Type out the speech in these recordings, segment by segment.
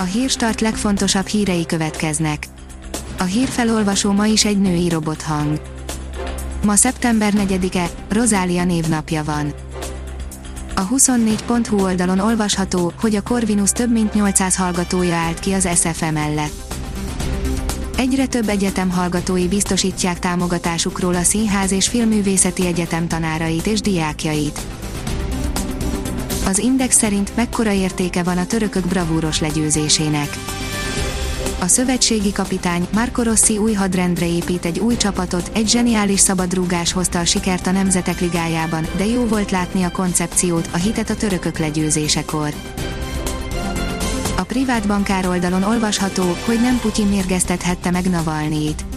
A hírstart legfontosabb hírei következnek. A hírfelolvasó ma is egy női robothang. Ma szeptember 4-e, Rozália névnapja van. A 24.hu oldalon olvasható, hogy a Corvinus több mint 800 hallgatója állt ki az SFM mellett. Egyre több egyetem hallgatói biztosítják támogatásukról a Színház és Filmművészeti Egyetem tanárait és diákjait. Az Index szerint mekkora értéke van a törökök bravúros legyőzésének. A szövetségi kapitány Marco Rossi új hadrendre épít egy új csapatot, egy zseniális szabadrúgás hozta a sikert a Nemzetek Ligájában, de jó volt látni a koncepciót, a hitet a törökök legyőzésekor. A privát bankár oldalon olvasható, hogy nem Putyin mérgeztethette meg Navalnyit.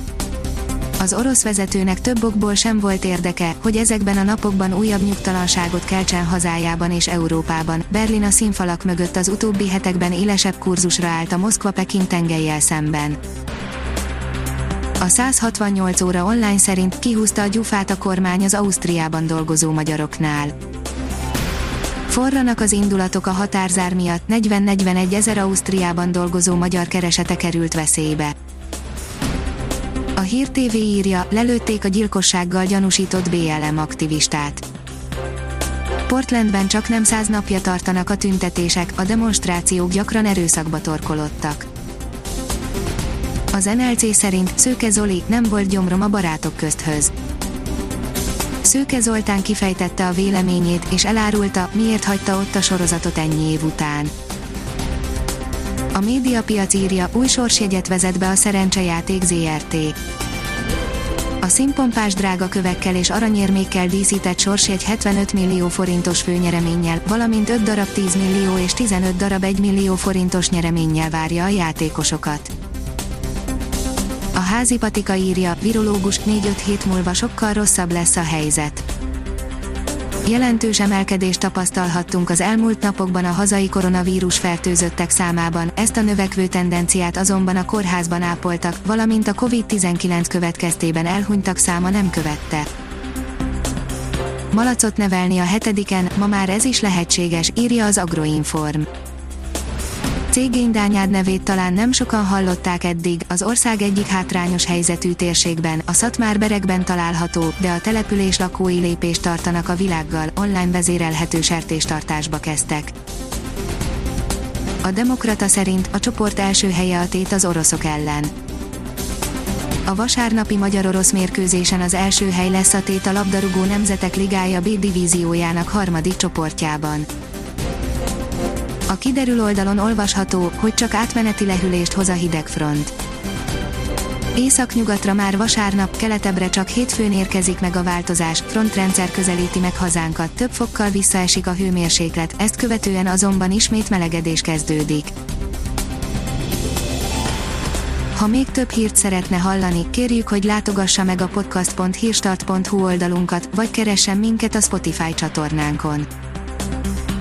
Az orosz vezetőnek több okból sem volt érdeke, hogy ezekben a napokban újabb nyugtalanságot keltsen hazájában és Európában. Berlin a színfalak mögött az utóbbi hetekben élesebb kurzusra állt a Moszkva-Peking tengelyel szemben. A 168 óra online szerint kihúzta a gyufát a kormány az Ausztriában dolgozó magyaroknál. Forranak az indulatok a határzár miatt, 40-41 ezer Ausztriában dolgozó magyar keresete került veszélybe. A Hír TV írja, lelőtték a gyilkossággal gyanúsított BLM aktivistát. Portlandben csak nem száz napja tartanak a tüntetések, a demonstrációk gyakran erőszakba torkolottak. Az NLC szerint Szőke Zoli nem volt gyomrom a barátok közthöz. Szőke Zoltán kifejtette a véleményét, és elárulta, miért hagyta ott a sorozatot ennyi év után. A médiapiac írja, új sorsjegyet vezet be a szerencsejáték ZRT. A színpompás drága kövekkel és aranyérmékkel díszített sorsjegy 75 millió forintos főnyereménnyel, valamint 5 darab 10 millió és 15 darab 1 millió forintos nyereménnyel várja a játékosokat. A házi patika írja, virológus 4-5 hét múlva sokkal rosszabb lesz a helyzet. Jelentős emelkedést tapasztalhattunk az elmúlt napokban a hazai koronavírus fertőzöttek számában, ezt a növekvő tendenciát azonban a kórházban ápoltak, valamint a COVID-19 következtében elhunytak száma nem követte. Malacot nevelni a hetediken, ma már ez is lehetséges, írja az Agroinform. Cégény Dányád nevét talán nem sokan hallották eddig, az ország egyik hátrányos helyzetű térségben, a Szatmár-berekben található, de a település lakói lépést tartanak a világgal, online vezérelhető sertéstartásba kezdtek. A Demokrata szerint a csoport első helye a tét az oroszok ellen. A vasárnapi magyar-orosz mérkőzésen az első hely lesz a tét a labdarúgó Nemzetek Ligája B divíziójának harmadik csoportjában. A kiderül oldalon olvasható, hogy csak átmeneti lehűlést hoz a hidegfront. Északnyugatra már vasárnap, keletebbre csak hétfőn érkezik meg a változás, frontrendszer közelíti meg hazánkat, több fokkal visszaesik a hőmérséklet, ezt követően azonban ismét melegedés kezdődik. Ha még több hírt szeretne hallani, kérjük, hogy látogassa meg a podcast.hírstart.hu oldalunkat, vagy keressen minket a Spotify csatornánkon